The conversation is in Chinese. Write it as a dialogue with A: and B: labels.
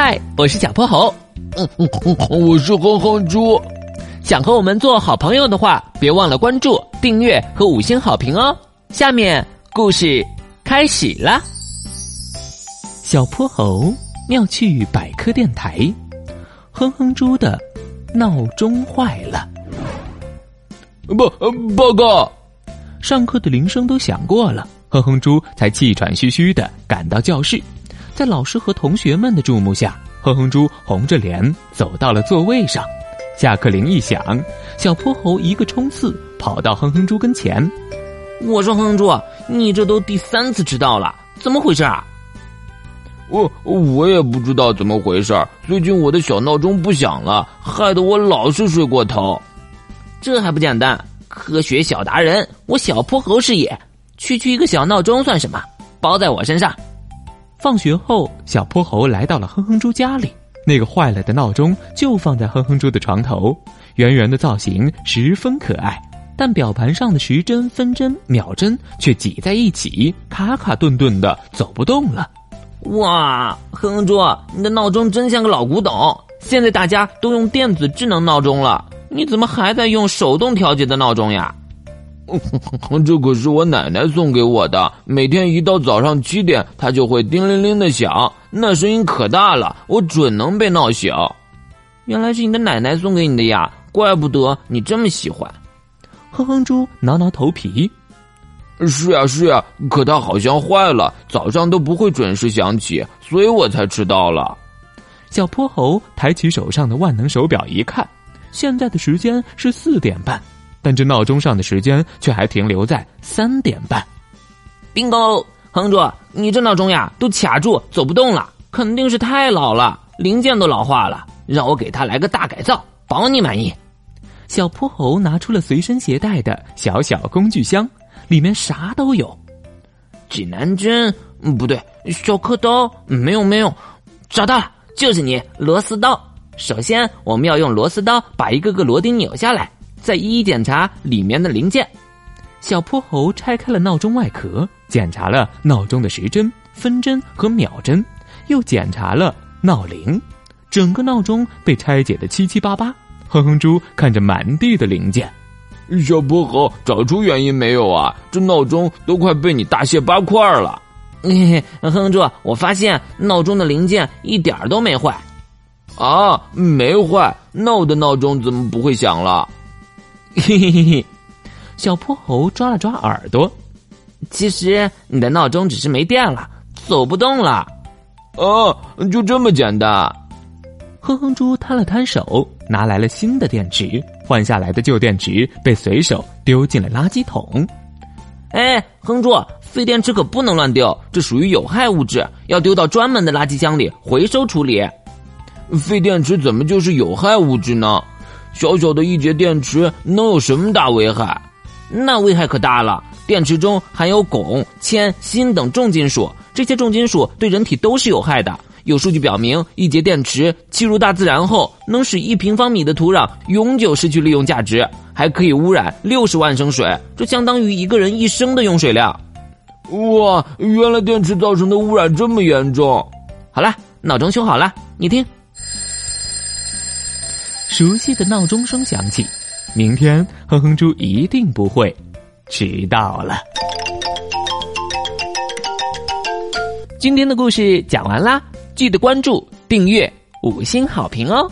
A: 嗨，我是小泼猴。
B: 嗯嗯，我是哼哼猪。
A: 想和我们做好朋友的话，别忘了关注、订阅和五星好评哦。下面故事开始啦。小泼猴妙趣百科电台，哼哼猪的闹钟坏了。
B: 报报告，
A: 上课的铃声都响过了，哼哼猪才气喘吁吁的赶到教室。在老师和同学们的注目下，哼哼猪红着脸走到了座位上。下课铃一响，小泼猴一个冲刺跑到哼哼猪跟前。
C: 我说：“哼哼猪，你这都第三次迟到了，怎么回事啊？”
B: 我我也不知道怎么回事最近我的小闹钟不响了，害得我老是睡过头。
C: 这还不简单？科学小达人，我小泼猴是也。区区一个小闹钟算什么？包在我身上。
A: 放学后，小泼猴来到了哼哼猪家里。那个坏了的闹钟就放在哼哼猪的床头，圆圆的造型十分可爱，但表盘上的时针、分针、秒针却挤在一起，卡卡顿顿的走不动了。
C: 哇，哼哼猪，你的闹钟真像个老古董！现在大家都用电子智能闹钟了，你怎么还在用手动调节的闹钟呀？
B: 这可是我奶奶送给我的，每天一到早上七点，它就会叮铃铃的响，那声音可大了，我准能被闹醒。
C: 原来是你的奶奶送给你的呀，怪不得你这么喜欢。
A: 哼哼猪挠挠头皮，
B: 是呀是呀，可它好像坏了，早上都不会准时响起，所以我才迟到了。
A: 小泼猴抬起手上的万能手表一看，现在的时间是四点半。但这闹钟上的时间却还停留在三点半。
C: bingo，哼猪，你这闹钟呀都卡住走不动了，肯定是太老了，零件都老化了。让我给它来个大改造，保你满意。
A: 小泼猴拿出了随身携带的小小工具箱，里面啥都有：
C: 指南针，不对，小刻刀，没有没有，找到了，就是你，螺丝刀。首先，我们要用螺丝刀把一个个螺钉扭下来。再一一检查里面的零件，
A: 小泼猴拆开了闹钟外壳，检查了闹钟的时针、分针和秒针，又检查了闹铃。整个闹钟被拆解的七七八八。哼哼猪看着满地的零件，
B: 小泼猴找出原因没有啊？这闹钟都快被你大卸八块了。
C: 嘿嘿，哼哼猪，我发现闹钟的零件一点都没坏。
B: 啊，没坏？那我的闹钟怎么不会响了？
A: 嘿嘿嘿嘿，小泼猴抓了抓耳朵。
C: 其实你的闹钟只是没电了，走不动了。
B: 哦，就这么简单。
A: 哼哼猪摊了摊手，拿来了新的电池。换下来的旧电池被随手丢进了垃圾桶。
C: 哎，哼猪，废电池可不能乱丢，这属于有害物质，要丢到专门的垃圾箱里回收处理。
B: 废电池怎么就是有害物质呢？小小的一节电池能有什么大危害？
C: 那危害可大了！电池中含有汞、铅、锌等重金属，这些重金属对人体都是有害的。有数据表明，一节电池弃入大自然后，能使一平方米的土壤永久失去利用价值，还可以污染六十万升水，这相当于一个人一生的用水量。
B: 哇，原来电池造成的污染这么严重！
C: 好了，闹钟修好了，你听。
A: 熟悉的闹钟声响起，明天哼哼猪一定不会迟到了。今天的故事讲完啦，记得关注、订阅、五星好评哦。